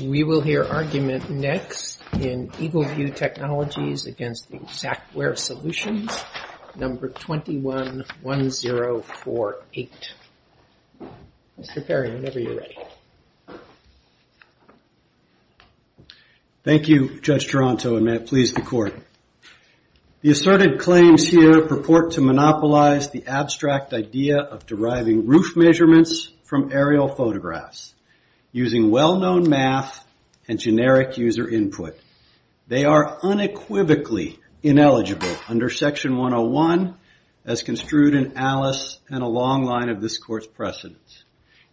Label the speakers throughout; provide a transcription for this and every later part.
Speaker 1: We will hear argument next in EagleView Technologies against Xactware Solutions, number 211048. Mr. Perry, whenever you're ready.
Speaker 2: Thank you, Judge Taranto, and may it please the Court. The asserted claims here purport to monopolize the abstract idea of deriving roof measurements from aerial photographs using well-known math and generic user input. They are unequivocally ineligible under Section 101 as construed in Alice and a long line of this Court's precedents.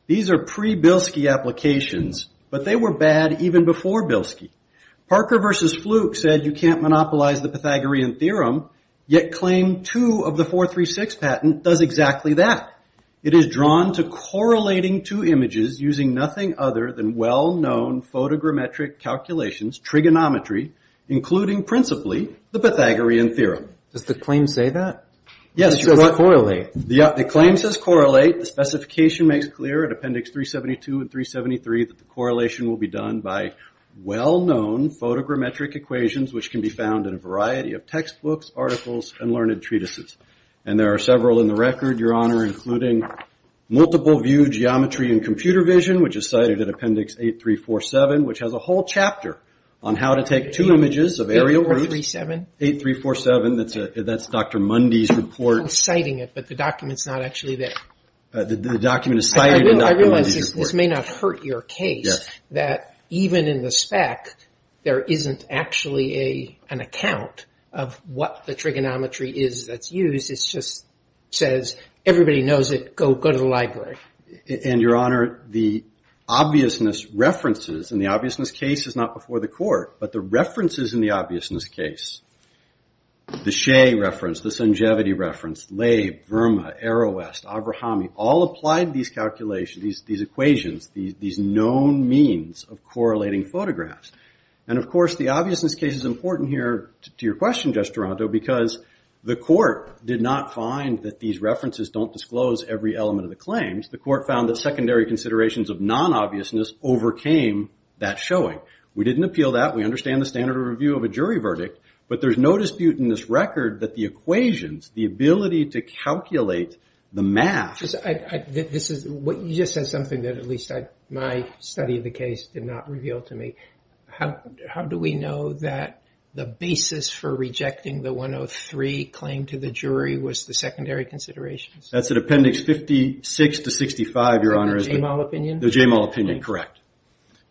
Speaker 2: These are pre-Bilski applications, but they were bad even before Bilski. Parker v. Flook said you can't monopolize the Pythagorean theorem, yet Claim 2 of the 436 patent does exactly that. It is drawn to correlating two images using nothing other than well-known photogrammetric calculations, trigonometry, including principally the Pythagorean theorem.
Speaker 3: Does the claim say that?
Speaker 2: Yes.
Speaker 3: It says correlate.
Speaker 2: Uh, the claim says correlate. The specification makes clear in Appendix 372 and 373 that the correlation will be done by well-known photogrammetric equations, which can be found in a variety of textbooks, articles, and learned treatises. And there are several in the record, Your Honor, including multiple view geometry and computer vision, which is cited in Appendix 8347, which has a whole chapter on how to take two images of aerial roofs.
Speaker 1: 8347?
Speaker 2: 8347, that's Dr. Mundy's report.
Speaker 1: I'm citing it, but the document's not actually there.
Speaker 2: Uh, the document is cited in Dr. Mundy's report.
Speaker 1: I realize this may not hurt your case, that even in the spec, there isn't actually a an account of what the trigonometry is that's used. It just says, everybody knows it, go go to the library.
Speaker 2: And, Your Honor, the obviousness references, and the obviousness case is not before the court, but the references in the obviousness case, the Shea reference, the Sungevity reference, Labe, Verma, Aerowest, Avrahami, all applied these calculations, these these equations, these, these known means of correlating photographs. And, of course, the obviousness case is important here to your question, Judge Taranto, because the court did not find that these references don't disclose every element of the claims. The court found that secondary considerations of non-obviousness overcame that showing. We didn't appeal that. We understand the standard of review of a jury verdict, but there's no dispute in this record that the equations, the ability to calculate the math.
Speaker 1: This is what you just said something that at least my study of the case did not reveal to me. How do we know that the basis for rejecting the 103 claim to the jury was the secondary considerations?
Speaker 2: That's at Appendix 56 to 65, Your Honor.
Speaker 1: The Jamal opinion?
Speaker 2: The Jamal opinion, correct.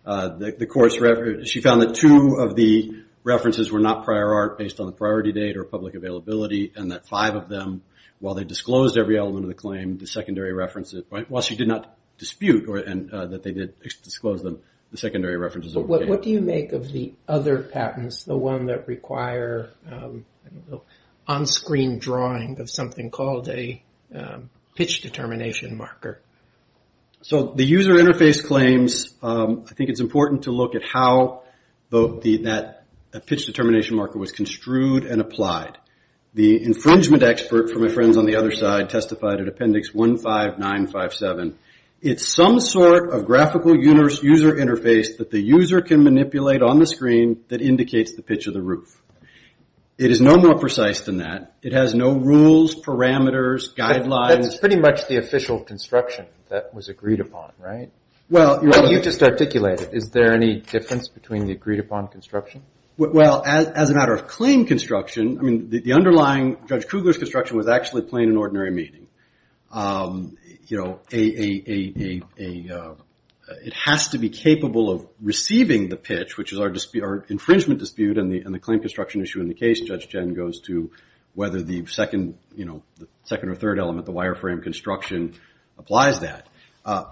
Speaker 2: Uh, the court's reference, she found that two of the references were not prior art based on the priority date or public availability, and that five of them, while they disclosed every element of the claim, the secondary references, while she did not dispute or uh, that they did disclose them, the secondary references overcame.
Speaker 1: What do you make of the other patents, the one that require um, on-screen drawing of something called a um, pitch determination marker?
Speaker 2: So the user interface claims, um, I think it's important to look at how that pitch determination marker was construed and applied. The infringement expert for my friends on the other side testified at Appendix 15957. It's some sort of graphical user interface that the user can manipulate on the screen that indicates the pitch of the roof. It is no more precise than that. It has no rules, parameters, guidelines.
Speaker 3: That's pretty much the official construction that was agreed upon, right?
Speaker 2: Well,
Speaker 3: you you just articulated. Is there any difference between the agreed upon construction?
Speaker 2: Well, as a matter of claim construction, I mean, the underlying Judge Kugler's construction was actually plain and ordinary meaning. Um, You know, a a a a a uh uh it has to be capable of receiving the pitch, which is our dispute our infringement dispute and the and the claim construction issue in the case. Judge Chen, goes to whether the second or third element, the wireframe construction, applies that.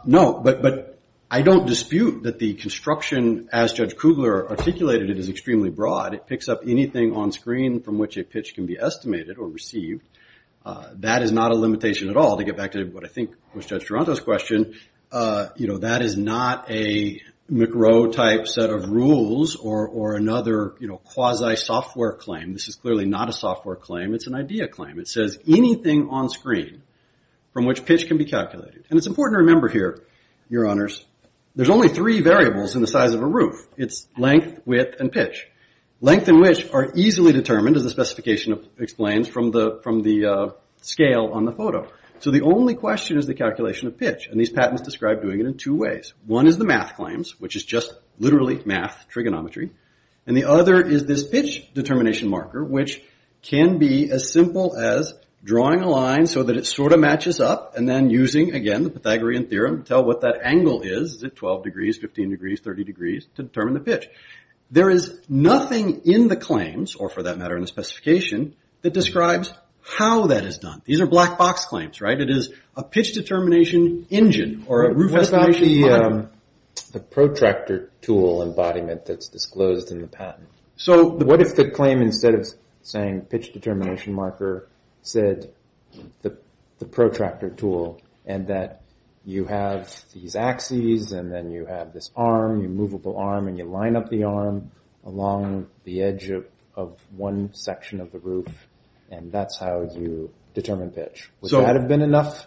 Speaker 2: No, but but I don't dispute that the construction, as Judge Kugler articulated it, is extremely broad. It picks up anything on screen from which a pitch can be estimated or received. Uh, that is not a limitation at all. To get back to what I think was Judge Taranto's question, uh, you know, that is not a McRO-type set of rules or another, you know, quasi-software claim. This is clearly not a software claim. It's an idea claim. It says anything on screen from which pitch can be calculated. And it's important to remember here, Your Honors, there's only three variables in the size of a roof. It's length, width, and pitch. Length and width are easily determined, as the specification explains, from the from the uh scale on the photo. So the only question is the calculation of pitch, and these patents describe doing it in two ways. One is the math claims, which is just literally math, trigonometry, and the other is this pitch determination marker, which can be as simple as drawing a line so that it sort of matches up, and then using, again, the Pythagorean theorem to tell what that angle is. Is it 12 degrees, 15 degrees, 30 degrees, to determine the pitch. There is nothing in the claims, or for that matter in the specification, that describes how that is done. These are black box claims, right? It is a pitch determination engine, or a roof estimation.
Speaker 3: What about um, the protractor tool embodiment that's disclosed in the patent? So, what if the claim, instead of saying pitch determination marker, said the protractor tool, and that you have these axes, and then you have this arm, your movable arm, and you line up the arm along the edge of one section of the roof, and that's how you determine pitch. Would that have been enough?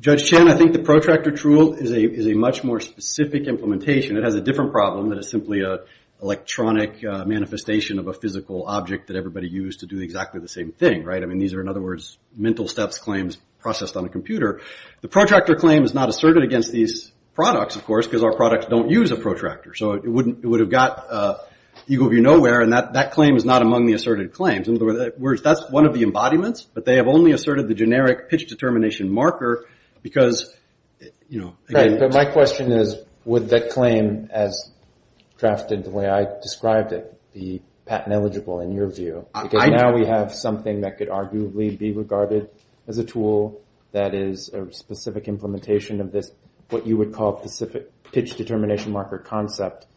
Speaker 2: Judge Chen, I think the protractor tool is a much more specific implementation. It has a different problem that is simply an electronic uh, manifestation of a physical object that everybody used to do exactly the same thing, right? I mean, these are, in other words, mental steps claims processed on a computer. The protractor claim is not asserted against these products, of course, because our products don't use a protractor. So it would have got uh, Eagle View nowhere, and that claim is not among the asserted claims. In other words, that's one of the embodiments, but they have only asserted the generic pitch determination marker because, you know, again...
Speaker 3: But my question is, would that claim, as drafted the way I described it, be patent eligible in your view? Because now we have something that could arguably be regarded as a tool that is a specific implementation of this, what you would call specific pitch determination marker concept,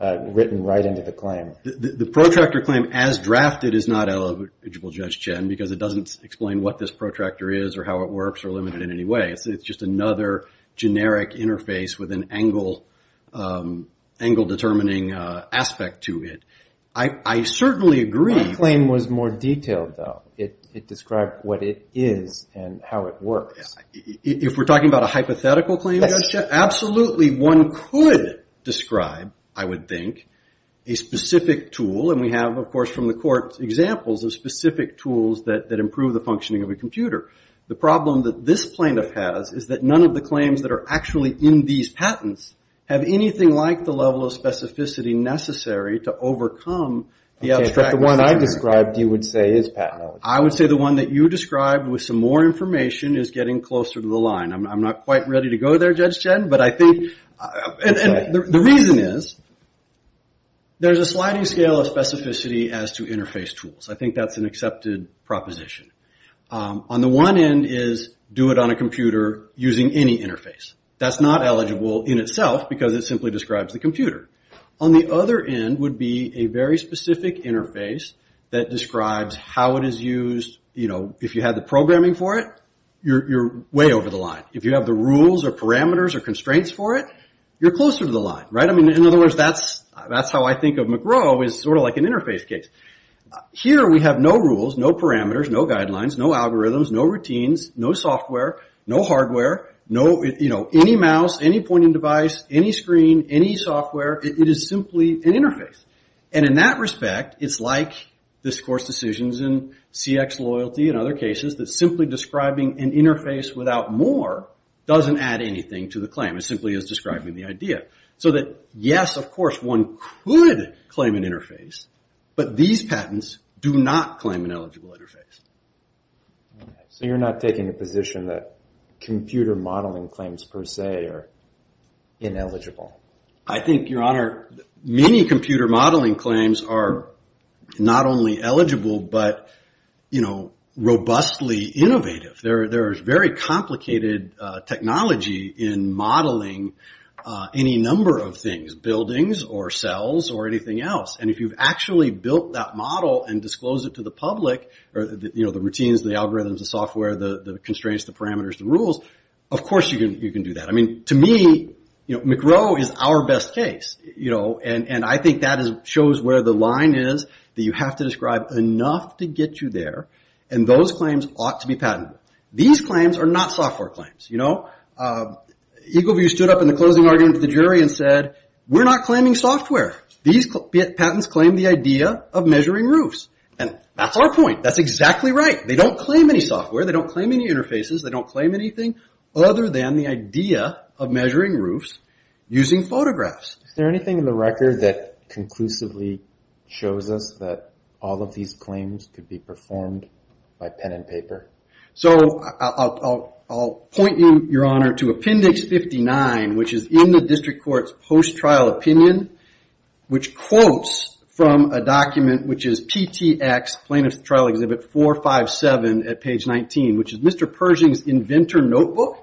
Speaker 3: uh, written right into the claim.
Speaker 2: The protractor claim, as drafted, is not eligible, Judge Chen, because it doesn't explain what this protractor is or how it works or limit it in any way. It's just another generic interface with an um, angle-determining uh, aspect to it. I certainly agree...
Speaker 3: My claim was more detailed, though. It described what it is and how it works.
Speaker 2: If we're talking about a hypothetical claim, absolutely one could describe, I would think, a specific tool, and we have, of course, from the court, examples of specific tools that improve the functioning of a computer. The problem that this plaintiff has is that none of the claims that are actually in these patents have anything like the level of specificity necessary to overcome the abstract...
Speaker 3: But the one I described, you would say, is patent eligible.
Speaker 2: I would say the one that you described with some more information is getting closer to the line. I'm not quite ready to go there, Judge Chen, but I think... Uh, and the reason is, there's a sliding scale of specificity as to interface tools. I think that's an accepted proposition. Um, on the one end is, do it on a computer using any interface. That's not eligible in itself because it simply describes the computer. On the other end would be a very specific interface that describes how it is used. You know, if you had the programming for it, you're you're way over the line. If you have the rules or parameters or constraints for it, you're closer to the line. Right? I mean, in other words, that's that's how I think of McRO, is sort of like an interface case. Here we have no rules, no parameters, no guidelines, no algorithms, no routines, no software, no hardware, any mouse, any pointing device, any screen, any software. It is simply an interface. And in that respect, it's like this Court's decisions in CX Loyalty and other cases that simply describing an interface without more doesn't add anything to the claim. It simply is describing the idea. So that, yes, of course, one could claim an interface, but these patents do not claim an eligible interface.
Speaker 3: So you're not taking a position that computer modeling claims per se are ineligible?
Speaker 2: I think, Your Honor, many computer modeling claims are not only eligible, but robustly innovative. There is very complicated uh, technology in modeling Uh, any number of things, buildings or cells or anything else. And if you've actually built that model and disclosed it to the public, or you know the routines, the algorithms, the software, the the constraints, the parameters, the rules, of course you can you can do that. I mean, to me, McRO is our best case. You know, and I think that shows where the line is, that you have to describe enough to get you there. And those claims ought to be patentable. These claims are not software claims. Uh, EagleView stood up in the closing argument to the jury and said, we're not claiming software. These patents claim the idea of measuring roofs. And that's our point. That's exactly right. They don't claim any software. They don't claim any interfaces. They don't claim anything other than the idea of measuring roofs using photographs.
Speaker 3: Is there anything in the record that conclusively shows us that all of these claims could be performed by pen and paper?
Speaker 2: So I'll point you, Your Honor, to Appendix 59, which is in the district court's post-trial opinion, which quotes from a document which is PTX, Plaintiff's Trial Exhibit 457 at page 19, which is Mr. Pershing's inventor notebook.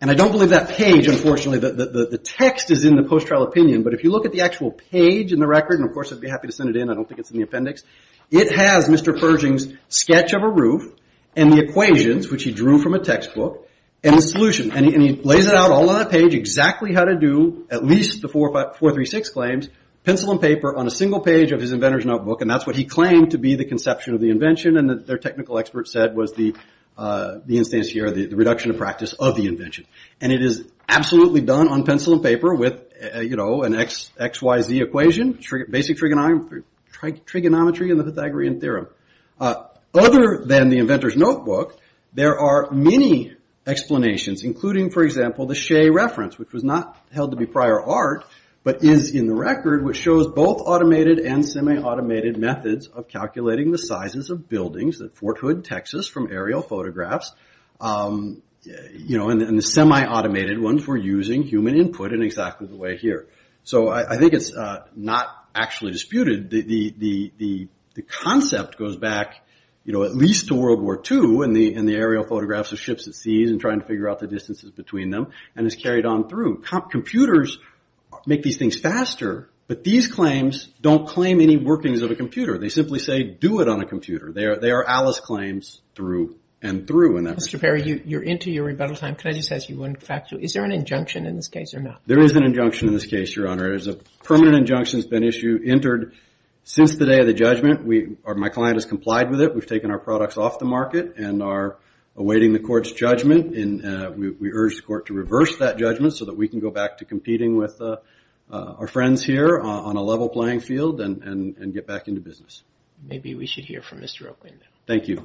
Speaker 2: And I don't believe that page, unfortunately. The text is in the post-trial opinion. But if you look at the actual page in the record, and of course I'd be happy to send it in. I don't think it's in the appendix. It has Mr. Pershing's sketch of a roof and the equations, which he drew from a textbook, and the solution. And he lays it out all on that page, exactly how to do at least the 436 claims, pencil and paper on a single page of his inventor's notebook. And that's what he claimed to be the conception of the invention and that their technical expert said was the instance here, the reduction of practice of the invention. And it is absolutely done on pencil and paper with uh you know an XYZ equation, basic trigonometry and the Pythagorean theorem. Other than the inventor's notebook, there are many explanations, including, for example, the Shea reference, which was not held to be prior art, but is in the record, which shows both automated and semi-automated methods of calculating the sizes of buildings at Fort Hood, Texas, from aerial photographs. Um uh you know, and the semi-automated ones were using human input in exactly the way here. So I think it's not actually disputed. The the the the concept goes back at least to World War II and the in the aerial photographs of ships at seas and trying to figure out the distances between them, and has carried on through. Computers make these things faster, but these claims don't claim any workings of a computer. They simply say, do it on a computer. They are they are Alice claims through and through.
Speaker 1: In that Mr. Perry, you're into your rebuttal time. Can I just ask you one factual? Is there an injunction in this case or not?
Speaker 2: There is an injunction in this case, Your Honor. There's a permanent injunction that's been issued, entered since the day of the judgment. My client has complied with it. We've taken our products off the market and are awaiting the court's judgment. Uh, we urge the court to reverse that judgment so that we can go back to competing with uh, uh, our friends here on a level playing field and get back into business.
Speaker 1: Maybe we should hear from Mr. O'Quinn now.
Speaker 2: Thank you.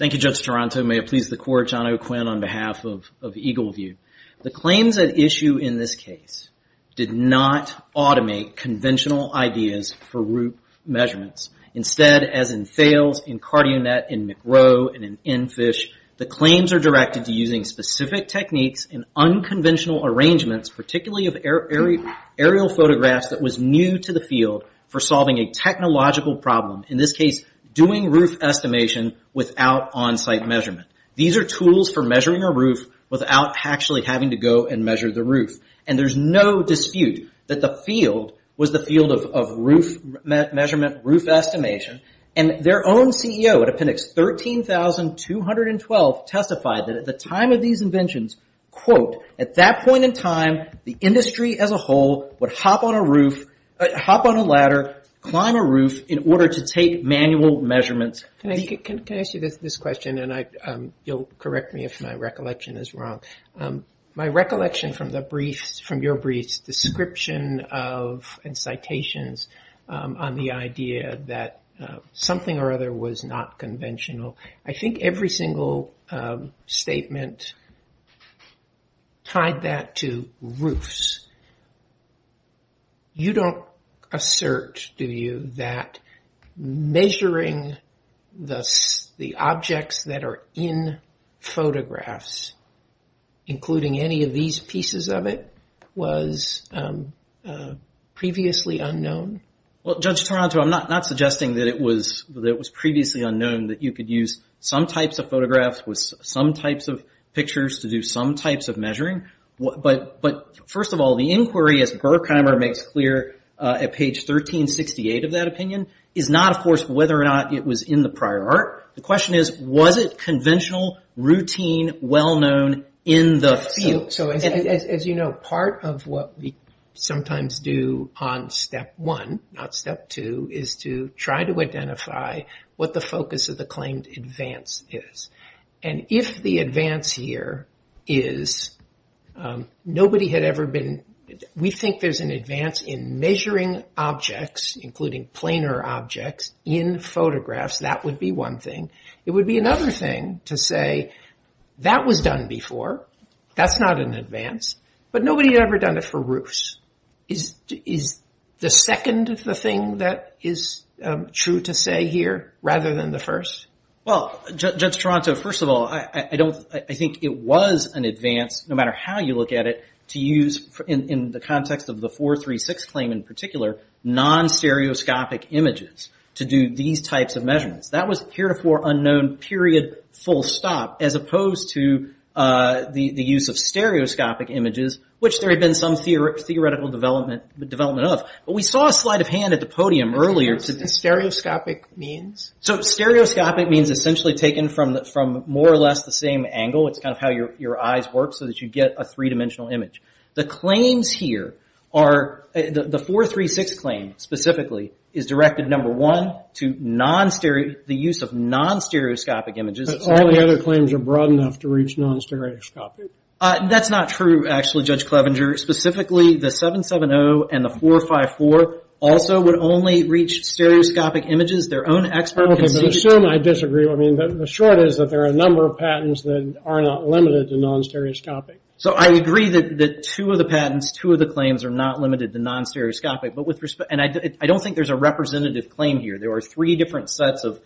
Speaker 4: Thank you, Judge Taranto. May it please the court, John O'Quinn on behalf of Eagleview. The claims at issue in this case did not automate conventional ideas for root measurements. Instead, as in Thales, in CardioNet, in McRO, and in EnFish, the claims are directed to using specific techniques and unconventional arrangements, particularly of aerial photographs that was new to the field for solving a technological problem. In this case, doing roof estimation without on-site measurement. These are tools for measuring a roof without actually having to go and measure the roof. And there's no dispute that the field was the field of roof measurement, roof estimation. And their own CEO at Appendix 13,212 testified that at the time of these inventions, quote, at that point in time, the industry as a whole would hop on a roof, uh, hop on a ladder, climb a roof in order to take manual measurements.
Speaker 1: Can I ask you this question, and um, you'll correct me if my recollection is wrong. Um, my recollection from the briefs, from your brief's description of and citations um, on the idea that something or other was not conventional, I think every single statement tied that to roofs. You don't assert, do you, that measuring the objects that are in photographs, including any of these pieces of it, was um, uh, previously unknown?
Speaker 4: Well, Judge Taranto, I'm not not suggesting that it was that it was previously unknown that you could use some types of photographs with some types of pictures to do some types of measuring. But first of all, the inquiry, as Berkheimer makes clear Uh, at page 1368 of that opinion is not, of course, whether or not it was in the prior art. The question is, was it conventional, routine, well-known in the field?
Speaker 1: So as you know, part of what we sometimes do on step one, not step two, is to try to identify what the focus of the claimed advance is. And if the advance here is um, nobody had ever been, we think there's an advance in measuring objects, including planar objects, in photographs. That would be one thing. It would be another thing to say, that was done before. That's not an advance. But nobody had ever done it for roofs. Is the second the thing that is um, true to say here, rather than the first?
Speaker 4: Well, Judge Taranto, first of all, I think it was an advance, no matter how you look at it, to use, in the context of the 436 claim in particular, non-stereoscopic images to do these types of measurements. That was heretofore unknown, period, full stop, as opposed to Uh, the the use of stereoscopic images, which there had been some theoretical development development of. But we saw a sleight of hand at the podium earlier. Today.
Speaker 1: Stereoscopic means?
Speaker 4: So stereoscopic means essentially taken from from more or less the same angle. It's kind of how your your eyes work so that you get a three-dimensional image. The claims here are, uh, the 436 claim, specifically, is directed, number one, to non stereo the use of non-stereoscopic images.
Speaker 5: But all the other claims are broad enough to reach non-stereoscopic.
Speaker 4: Uh, that's not true, actually, Judge Clevenger. Specifically, the 770 and the 454 also would only reach stereoscopic images. Their own expert
Speaker 5: Okay, but assume I disagree. I mean, the short is that there are a number of patents that are not limited to non-stereoscopic.
Speaker 4: So I agree that two of the patents, two of the claims are not limited to non-stereoscopic. But with respect and I don't think there's a representative claim here. There are three different sets of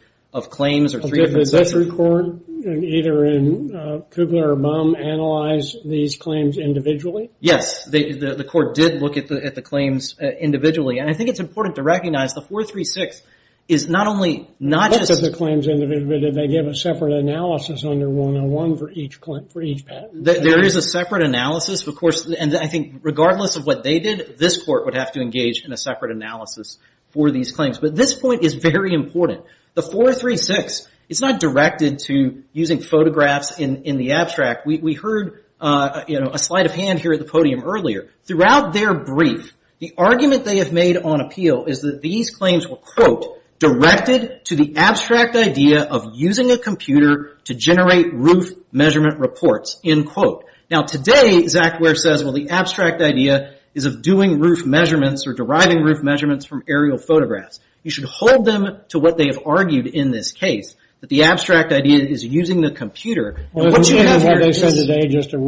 Speaker 4: claims. or three different.
Speaker 5: Did the district court, either in uh, Kugler or Baum, analyze these claims individually?
Speaker 4: Yes, the court did look at the claims uh, individually. And I think it's important to recognize the 436 is not only not just...
Speaker 5: Look at the claims individually. Did they give a separate analysis under 101 for each claim for each patent?
Speaker 4: There is a separate analysis, of course. And I think regardless of what they did, this court would have to engage in a separate analysis for these claims. But this point is very important. The 436 is not directed to using photographs in the abstract. We we heard uh you know a sleight of hand here at the podium earlier. Throughout their brief, the argument they have made on appeal is that these claims were, quote, directed to the abstract idea of using a computer to generate roof measurement reports, end quote. Now today, Xactware says, well, the abstract idea is of doing roof measurements or deriving roof measurements from aerial photographs. You should hold them to what they have argued in this case, that the abstract idea is using the computer.
Speaker 5: What you have here is... What they said today, just a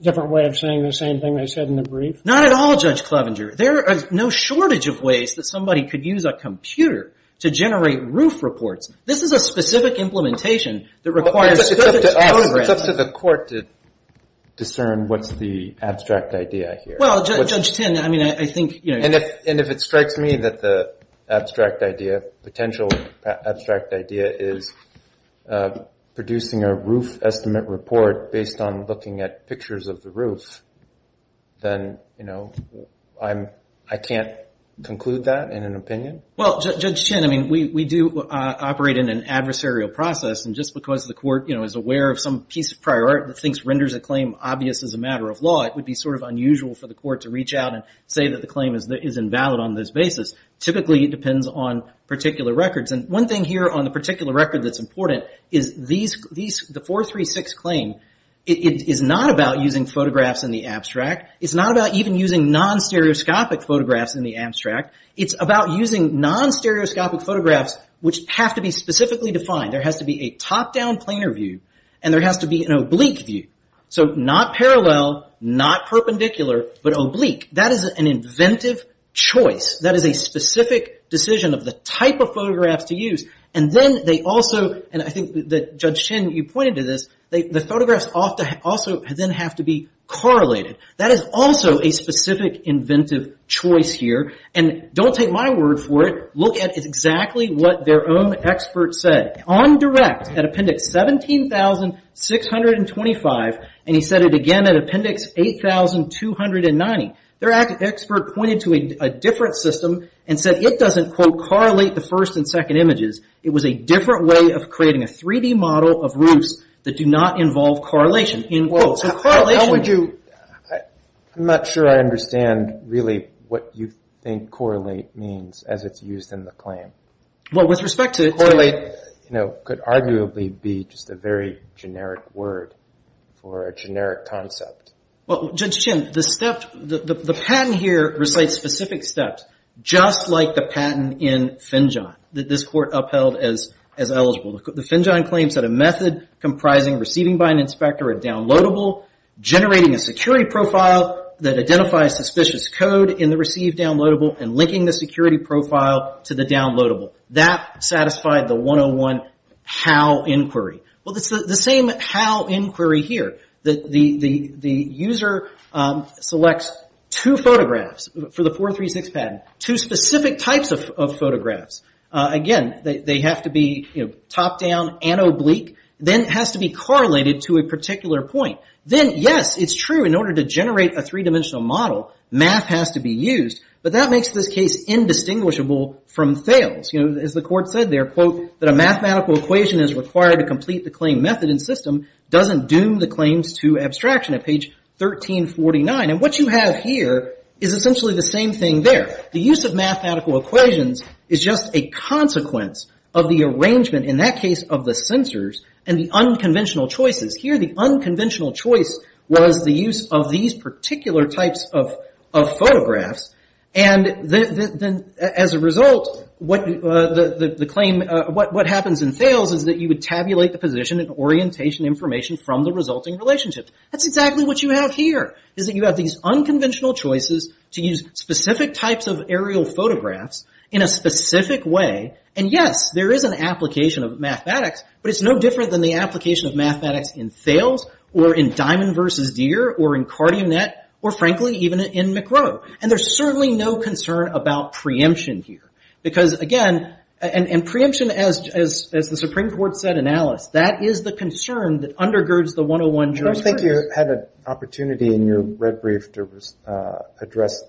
Speaker 5: different way of saying the same thing they said in the brief?
Speaker 4: Not at all, Judge Clevenger. There is no shortage of ways that somebody could use a computer to generate roof reports. This is a specific implementation that requires...
Speaker 3: It's up to the court to discern what's the abstract idea here.
Speaker 4: Well, Judge Tinn, I mean, I think...
Speaker 3: You know And if and if it strikes me that the abstract idea, potential abstract idea is uh, producing a roof estimate report based on looking at pictures of the roof, then you know, w I'm I can't conclude that in an opinion?
Speaker 4: Well, Judge Tinn, I mean, we do uh, operate in an adversarial process, and just because the court you know, is aware of some piece of prior art that thinks renders a claim obvious as a matter of law, it would be sort of unusual for the court to reach out and say that the claim is, is invalid on this basis. Typically, it depends on particular records. And one thing here on the particular record that's important is these these the 436 claim is not about using photographs in the abstract. It's not about even using non-stereoscopic photographs in the abstract. It's about using non-stereoscopic photographs which have to be specifically defined. There has to be a top-down planar view, and there has to be an oblique view. So not parallel, not perpendicular, but oblique. That is an inventive choice. That is a specific decision of the type of photographs to use. And then they also, and I think that Judge Tinn, you pointed to this, the photographs also then have to be correlated. That is also a specific inventive choice here. And don't take my word for it. Look at exactly what their own expert said. On direct, at Appendix 17,625, and he said it again at Appendix 8,290, Their expert pointed to a different system and said it doesn't, quote, correlate the first and second images. It was a different way of creating a 3D model of roofs that do not involve correlation, end quote. So correlation...
Speaker 3: How would you... I'm not sure I understand really what you think correlate means as it's used in the claim.
Speaker 4: Well, with respect to...
Speaker 3: Correlate you know could arguably be just a very generic word for a generic concept.
Speaker 4: Well, Judge Chen, the step, the patent here recites specific steps, just like the patent in Finjan that this court upheld as eligible. The Finjan claims that a method comprising receiving by an inspector a downloadable, generating a security profile that identifies suspicious code in the received downloadable, and linking the security profile to the downloadable. That satisfied the 101 how inquiry. Well, it's the same how inquiry here. The user um, selects two photographs for the 436 patent, two specific types of photographs. Uh, again, they have to be top-down and oblique. Then it has to be correlated to a particular point. Then, yes, it's true. In order to generate a three-dimensional model, math has to be used. But that makes this case indistinguishable from Thales. As the court said there, quote, that a mathematical equation is required to complete the claim method and system doesn't doom the claims to abstraction at page 1349. And what you have here is essentially the same thing there. The use of mathematical equations is just a consequence of the arrangement, in that case, of the sensors and the unconventional choices. Here, the unconventional choice was the use of these particular types of photographs. And then, as a result, uh the claim uh what happens in Thales is that you would tabulate the position and orientation information from the resulting relationship. That's exactly what you have here, is that you have these unconventional choices to use specific types of aerial photographs in a specific way. And, yes, there is an application of mathematics, but it's no different than the application of mathematics in Thales or in Diamond versus Diehr or in CardioNet or, frankly, even in McRO. And there's certainly no concern about preemption here. Because, again, and preemption, as the Supreme Court said in Alice, that is the concern that undergirds the 101 jurisprudence.
Speaker 3: I don't think you had an opportunity in your red brief to uh, address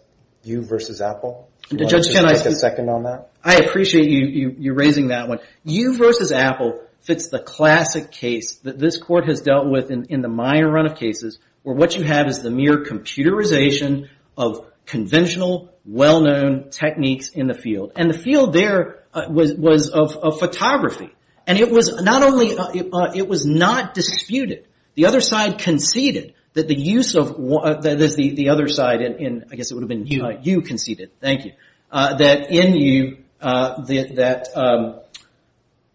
Speaker 3: Yu versus Apple. You want to take a second on that?
Speaker 4: I appreciate you raising that one. Yu versus Apple fits the classic case that this court has dealt with in the minor run of cases where what you have is the mere computerization of conventional, well-known techniques in the field. And the field there uh, was was of photography. And it was not only, uh, uh, it was not disputed. The other side conceded that the use of, that is the the other side, in, I guess it would have been you conceded, thank you, that in Yu, that um,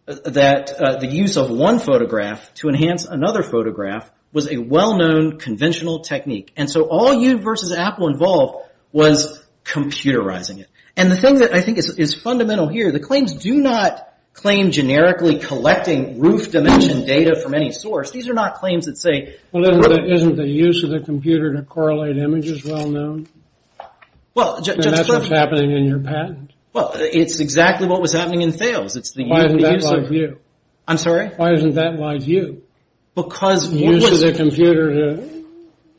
Speaker 4: that the use of one photograph to enhance another photograph was a well-known conventional technique. And so all Yu versus Apple involved was computerizing it. And the thing that I think is fundamental here, the claims do not claim generically collecting roof dimension data from any source. These are not claims that say...
Speaker 5: Well, isn't the use of the computer to correlate images well-known?
Speaker 4: Well, Judge Clement...
Speaker 5: And that's what's happening in your patent.
Speaker 4: Well, it's exactly what was happening in Thales. It's the use of...
Speaker 5: Why isn't that like Yu?
Speaker 4: I'm sorry?
Speaker 5: Why isn't that like Yu?
Speaker 4: Because...
Speaker 5: The use of the computer to...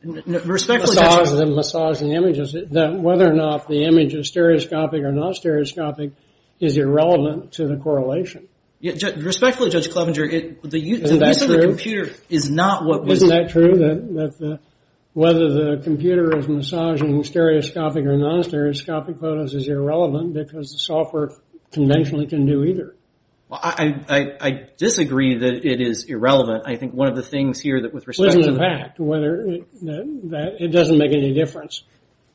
Speaker 4: Respectfully...
Speaker 5: Massage the images. Whether or not the image is stereoscopic or not stereoscopic is irrelevant to the correlation.
Speaker 4: Respectfully, Judge Clevenger, the use of the computer is not what was...
Speaker 5: Isn't that true? That whether the computer is massaging stereoscopic or non-stereoscopic photos is irrelevant because the software conventionally can do either.
Speaker 4: I I disagree that it is irrelevant. I think one of the things here that with respect to...
Speaker 5: Well, the fact that it doesn't make any difference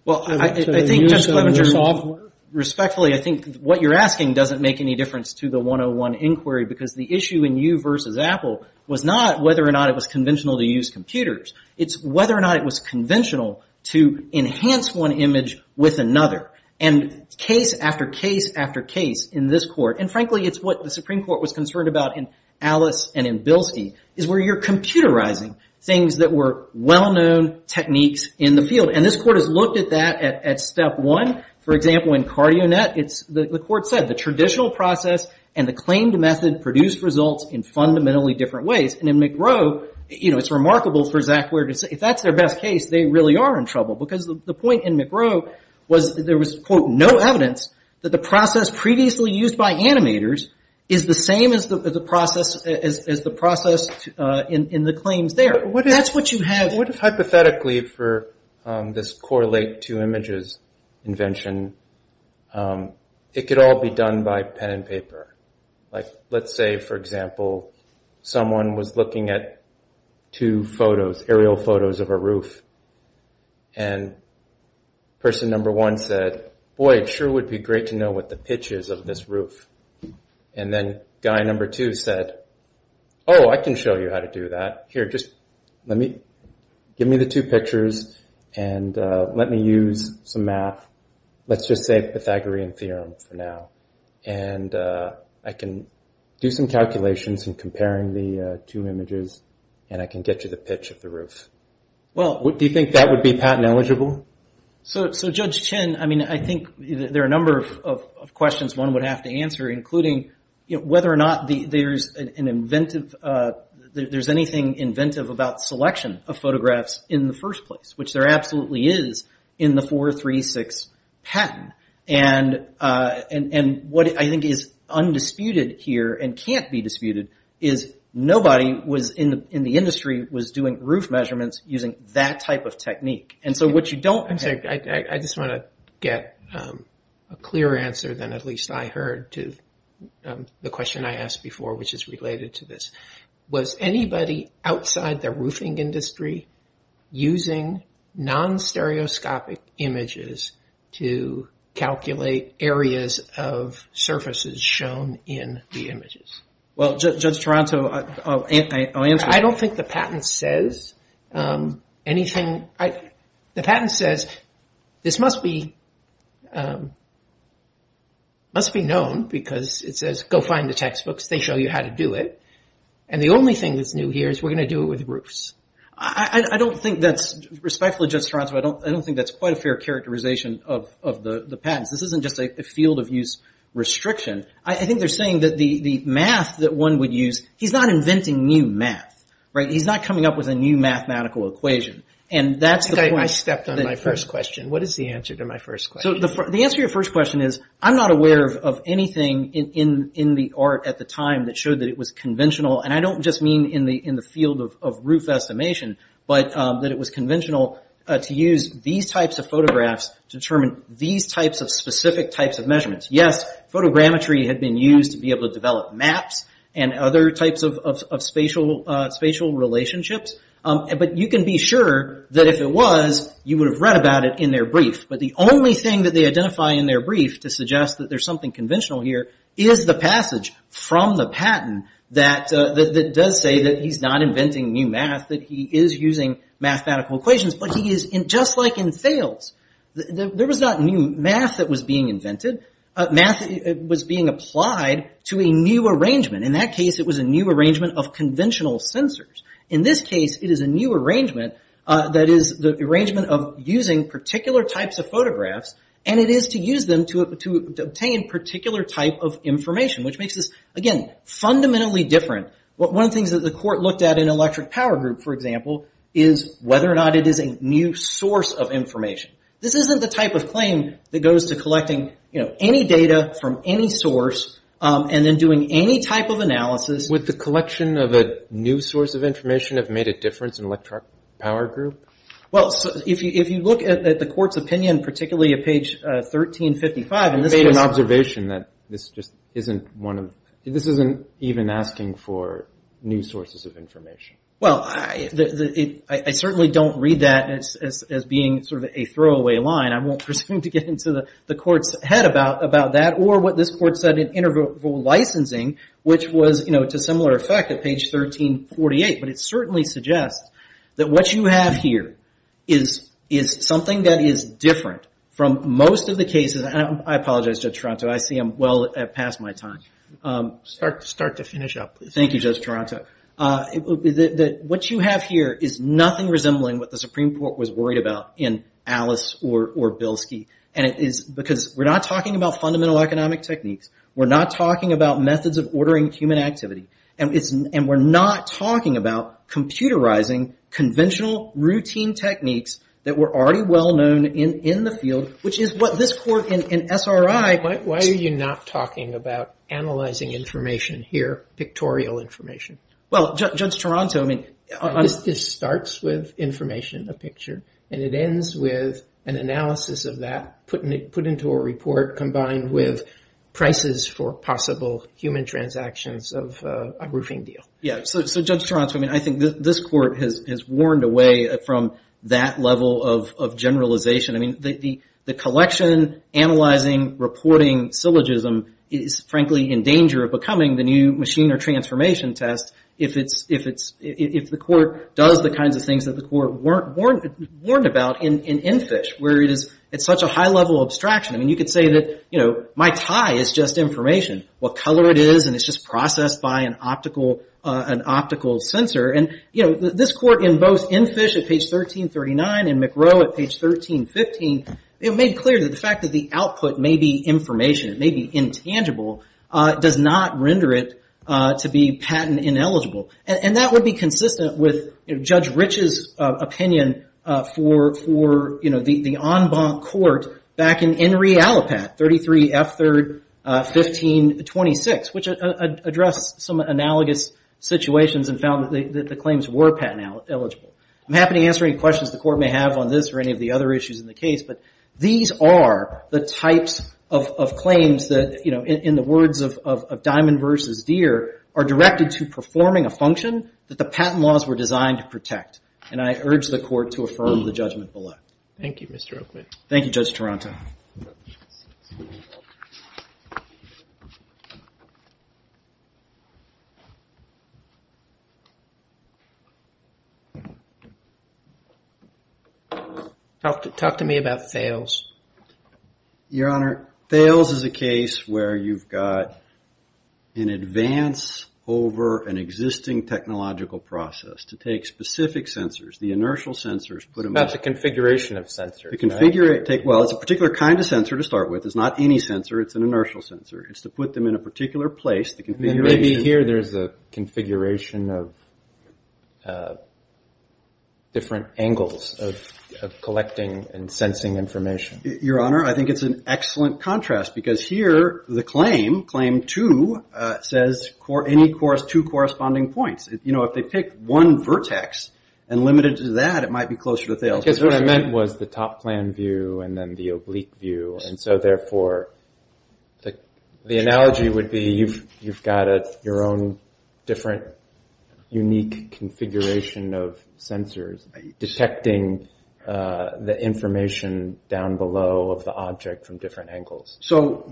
Speaker 4: Well, I think, the software? Respectfully, I think what you're asking doesn't make any difference to the 101 inquiry because the issue in Yu versus Apple was not whether or not it was conventional to use computers. It's whether or not it was conventional to enhance one image with another. And case after case after case in this court, and frankly, it's what the Supreme Court was concerned about in Alice and in Bilski, is where you're computerizing things that were well-known techniques in the field. And this court has looked at that at step one. For example, in CardioNet, it's the court said the traditional process and the claimed method produced results in fundamentally different ways. And in McRO, it's remarkable for Xactware to say, if that's their best case, they really are in trouble. Because the point in McRO was there was, quote, no evidence that the process previously used by animators is the same as the process uh, in the claims there. That's what you have.
Speaker 3: What if hypothetically for um, this correlate to images invention, um, it could all be done by pen and paper? Like, let's say, for example, someone was looking at two photos, aerial photos of a roof. And person number one said, boy, it sure would be great to know what the pitch is of this roof. And then guy number two said, oh, I can show you how to do that. Here, just let me, give me the two pictures and uh, let me use some math. Let's just say Pythagorean theorem for now. And uh, I can do some calculations in comparing the uh, two images and I can get you the pitch of the roof. Well, do you think that would be patent eligible?
Speaker 4: So Judge Chen, I mean, I think there are a number of questions one would have to answer, including whether or not there's an inventive uh there's anything inventive about selection of photographs in the first place, which there absolutely is in the 436 patent. And uh and and what I think is undisputed here and can't be disputed is nobody was in the in the industry was doing roof measurements using that type of technique. And so what you don't...
Speaker 1: I'm sorry, I just want to get um, a clear answer than at least I heard to um, the question I asked before, which is related to this. Was anybody outside the roofing industry using non-stereoscopic images to calculate areas of surfaces shown in the images?
Speaker 4: Well, Judge Taranto, I'll answer.
Speaker 1: I don't think the patent says anything. The patent says this must be um must be known because it says go find the textbooks. They show you how to do it. And the only thing that's new here is we're going to do it with roofs.
Speaker 4: I don't think that's, respectfully, Judge Taranto, I don't think that's quite a fair characterization of the patents. This isn't just a field of use restriction. I think they're saying that the math that one would use, he's not inventing new math. Right? He's not coming up with a new mathematical equation. And that's the point.
Speaker 1: I stepped on my first question. What is the answer to my first question?
Speaker 4: So the answer to your first question is I'm not aware of anything in the art at the time that showed that it was conventional. And I don't just mean in the field of roof estimation, but um, that it was conventional Uh, to use these types of photographs to determine these types of specific types of measurements. Yes, photogrammetry had been used to be able to develop maps and other types of of spatial uh spatial relationships. Um, but you can be sure that if it was, you would have read about it in their brief. But the only thing that they identify in their brief to suggest that there's something conventional here is the passage from the patent that uh, that does say that he's not inventing new math, that he is using mathematical equations. But he is, just like in Thales, there was not new math that was being invented. Uh, math uh, was being applied to a new arrangement. In that case, it was a new arrangement of conventional sensors. In this case, it is a new arrangement uh, that is the arrangement of using particular types of photographs. And it is to use them to obtain particular type of information, which makes this, again, fundamentally different. One of the things that the court looked at in Electric Power Group, for example, is whether or not it is a new source of information. This isn't the type of claim that goes to collecting any data from any source um, and then doing any type of analysis.
Speaker 3: Would the collection of a new source of information have made a difference in Electric Power Group?
Speaker 4: Well, if you look at the court's opinion, particularly at page uh, 1355.
Speaker 3: You made an observation that this just isn't one of, this isn't even asking for new sources of information.
Speaker 4: Well, I certainly don't read that as being sort of a throwaway line. I won't presume to get into the court's head about that or what this court said in interval licensing, which was you know to similar effect at page 1348. But it certainly suggests that what you have here is something that is different from most of the cases. I apologize, Judge Taranto. I see I'm well uh, past my time.
Speaker 1: Um, start to finish up, please.
Speaker 4: Thank you, Judge Taranto. Uh, what you have here is nothing resembling what the Supreme Court was worried about in Alice or Bilski. And it is because we're not talking about fundamental economic techniques. We're not talking about methods of ordering human activity. And we're not talking about computerizing conventional routine techniques that were already well known in the field, which is what this court in SRI...
Speaker 1: Why are you not talking about analyzing information here, pictorial information?
Speaker 4: Well, Judge Taranto, I mean...
Speaker 1: This starts with information, a picture, and it ends with an analysis of that, put into a report combined with prices for possible human transactions of uh, a roofing deal.
Speaker 4: Yeah, so Judge Taranto, I mean, I think this court has warned away from that level of generalization. I mean, the collection, analyzing, reporting syllogism is frankly in danger of becoming the new machine or transformation test if it's if it's if the court does the kinds of things that the court weren't warned about in Enfish, where it's it's such a high level of abstraction. I mean, you could say that you know, my tie is just information, what color it is, and it's just processed by an optical uh an optical sensor. And you know, this court in both Enfish at page 1339 and McRO at page 1315, it made clear that the fact that the output may be information, it may be intangible, does not render it Uh, to be patent ineligible. And that would be consistent with Judge Rich's uh, opinion uh for for you know the en banc court back in Enri Allopat, 33 F. 3rd 1526, uh, which addressed some analogous situations and found that the claims were patent eligible. I'm happy to answer any questions the court may have on this or any of the other issues in the case, but these are the types of claims that, you know, in the words of Diamond versus Diehr, are directed to performing a function that the patent laws were designed to protect. And I urge the court to affirm the judgment below.
Speaker 1: Thank you, Mr. Oakman.
Speaker 4: Thank you, Judge Taranto.
Speaker 1: Talk talk to me about Thales.
Speaker 2: Your Honor, Thales is a case where you've got an advance over an existing technological process to take specific sensors, the inertial sensors, put them in...
Speaker 3: About the configuration of sensors.
Speaker 2: The configurate take well, it's a particular kind of sensor to start with. It's not any sensor. It's an inertial sensor. It's to put them in a particular place, the configuration...
Speaker 3: Maybe here there's a configuration of uh, different angles of collecting and sensing information.
Speaker 2: Your Honor, I think it's an excellent contrast because here the claim, Claim 2, uh, says any two corresponding points. You know, if they pick one vertex and limit it to that, it might be closer to Thales.
Speaker 3: I guess what I meant was the top plan view and then the oblique view. And so therefore, the the analogy would be you've you've got your own different unique configuration of sensors detecting uh, the information down below of the object from different angles.
Speaker 2: So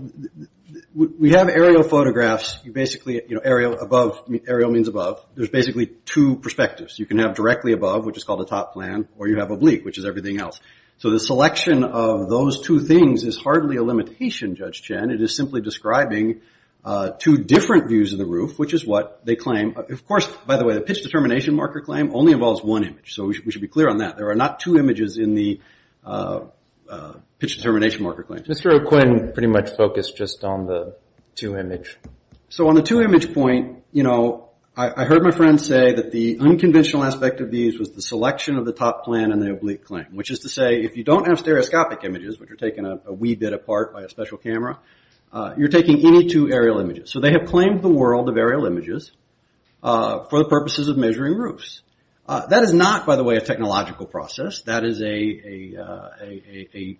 Speaker 2: we have aerial photographs. Basically, you know aerial above aerial means above. There's basically two perspectives. You can have directly above, which is called a top plan, or you have oblique, which is everything else. So the selection of those two things is hardly a limitation, Judge Chen. It is simply describing Uh, two different views of the roof, which is what they claim. Of course, by the way, the pitch determination marker claim only involves one image. So we should be clear on that. There are not two images in the uh, uh, pitch determination marker claim.
Speaker 3: Mr. O'Quinn pretty much focused just on the two image.
Speaker 2: So on the two image point, you know, I heard my friend say that the unconventional aspect of these was the selection of the top plan and the oblique claim, which is to say if you don't have stereoscopic images, which are taken a wee bit apart by a special camera, Uh, you're taking any two aerial images. So they have claimed the world of aerial images uh, for the purposes of measuring roofs. Uh, that is not, by the way, a technological process. That is a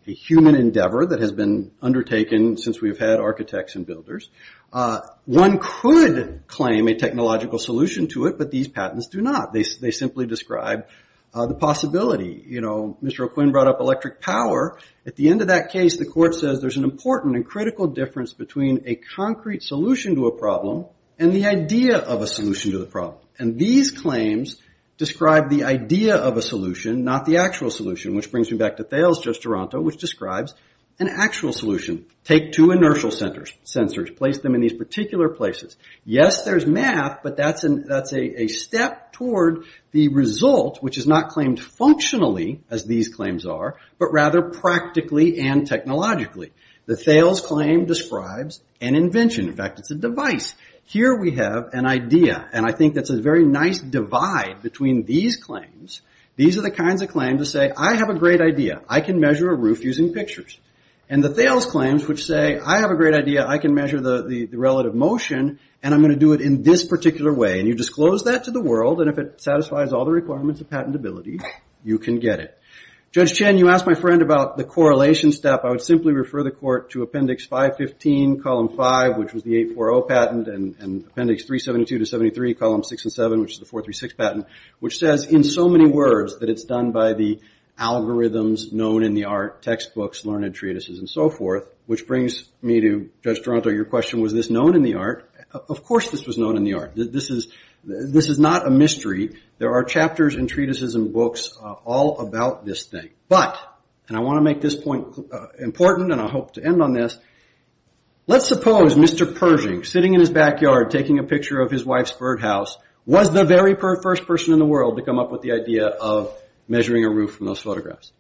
Speaker 2: a human endeavor that has been undertaken since we've had architects and builders. One could claim a technological solution to it, but these patents do not. They, they simply describe Uh, the possibility. You know, Mr. O'Quinn brought up electric power. At the end of that case, the court says there's an important and critical difference between a concrete solution to a problem and the idea of a solution to the problem. And these claims describe the idea of a solution, not the actual solution, which brings me back to Thales, Judge Taranto, which describes an actual solution. Take two inertial sensors, place them in these particular places. Yes, there's math, but that's a step toward the result, which is not claimed functionally, as these claims are, but rather practically and technologically. The Thales claim describes an invention. In fact, it's a device. Here we have an idea, and I think that's a very nice divide between these claims. These are the kinds of claims that say, I have a great idea. I can measure a roof using pictures. And the Thales claims, which say, I have a great idea. I can measure the relative motion, and I'm going to do it in this particular way. And you disclose that to the world, and if it satisfies all the requirements of patentability, you can get it. Judge Chen, you asked my friend about the correlation step. I would simply refer the court to Appendix 515, Column 5, which was the 840 patent, and Appendix 372 to 73, Column 6 and 7, which is the 436 patent, which says in so many words that it's done by the algorithms known in the art, textbooks, learned treatises, and so forth, which brings me to, Judge Taranto, your question, was this known in the art? Of course this was known in the art. This is this is not a mystery. There are chapters and treatises and books uh, all about this thing. But, and I want to make this point uh, important, and I hope to end on this, let's suppose Mr. Pershing, sitting in his backyard taking a picture of his wife's birdhouse, was the very first person in the world to come up with the idea of measuring a roof from those photographs.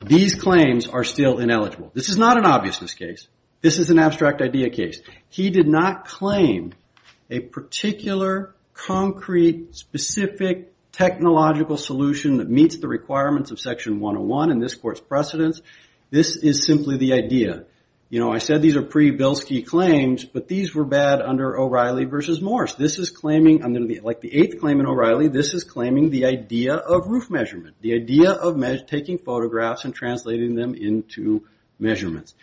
Speaker 2: These claims are still ineligible. This is not an obviousness case. This is an abstract idea case. He did not claim a particular, concrete, specific, technological solution that meets the requirements of Section 101 in this court's precedence. This is simply the idea. You know, I said these are pre-Bilski claims, but these were bad under O'Reilly versus Morse. This is claiming, like the eighth claim in O'Reilly, this is claiming the idea of roof measurement, the idea of taking photographs and translating them into measurements.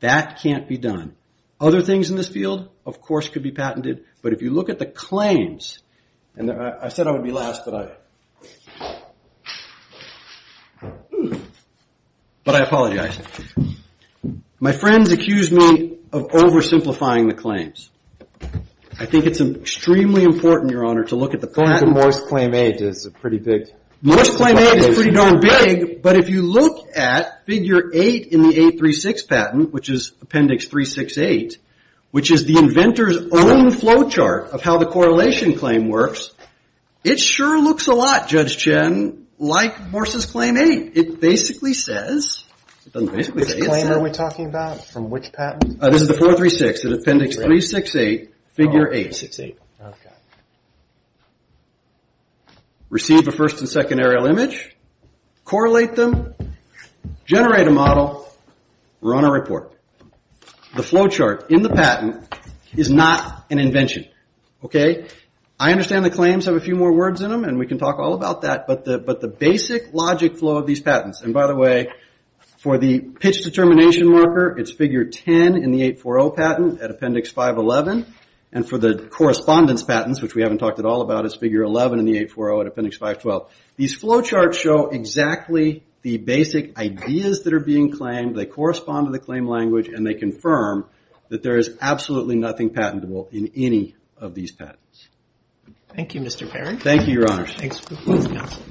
Speaker 2: That can't be done. Other things in this field, of course, could be patented, but if you look at the claims, and I said I would be last, but I apologize. My friends accuse me of oversimplifying the claims. I think it's extremely important, Your Honor, to look at the patent.
Speaker 3: Going to Morse Claim 8 is a pretty big.
Speaker 2: Morse Claim 8 is pretty darn big, but if you look at Figure 8 in the 836 patent, which is Appendix 368, which is the inventor's own flowchart of how the correlation claim works, it sure looks a lot, Judge Chen, like Morse's Claim 8. It basically says, it doesn't basically say.
Speaker 3: Which claim are we talking about? From which patent?
Speaker 2: Uh, this is the 436 the Appendix 368, Figure 8.
Speaker 3: 368, okay.
Speaker 2: Receive a first and second aerial image, correlate them, generate a model, run a report. The flowchart in the patent is not an invention, okay? I understand the claims have a few more words in them, and we can talk all about that, but the basic logic flow of these patents, and by the way, for the pitch determination marker, it's Figure 10 in the 840 patent at Appendix 511, and for the correspondence patents, which we haven't talked at all about, it's Figure 11 in the 840 at Appendix 512. These flowcharts show exactly the basic ideas that are being claimed, they correspond to the claim language, and they confirm that there is absolutely nothing patentable in any of these patents.
Speaker 1: Thank you, Mr. Perry.
Speaker 2: Thank you, Your Honors.
Speaker 1: Thanks for both counsel.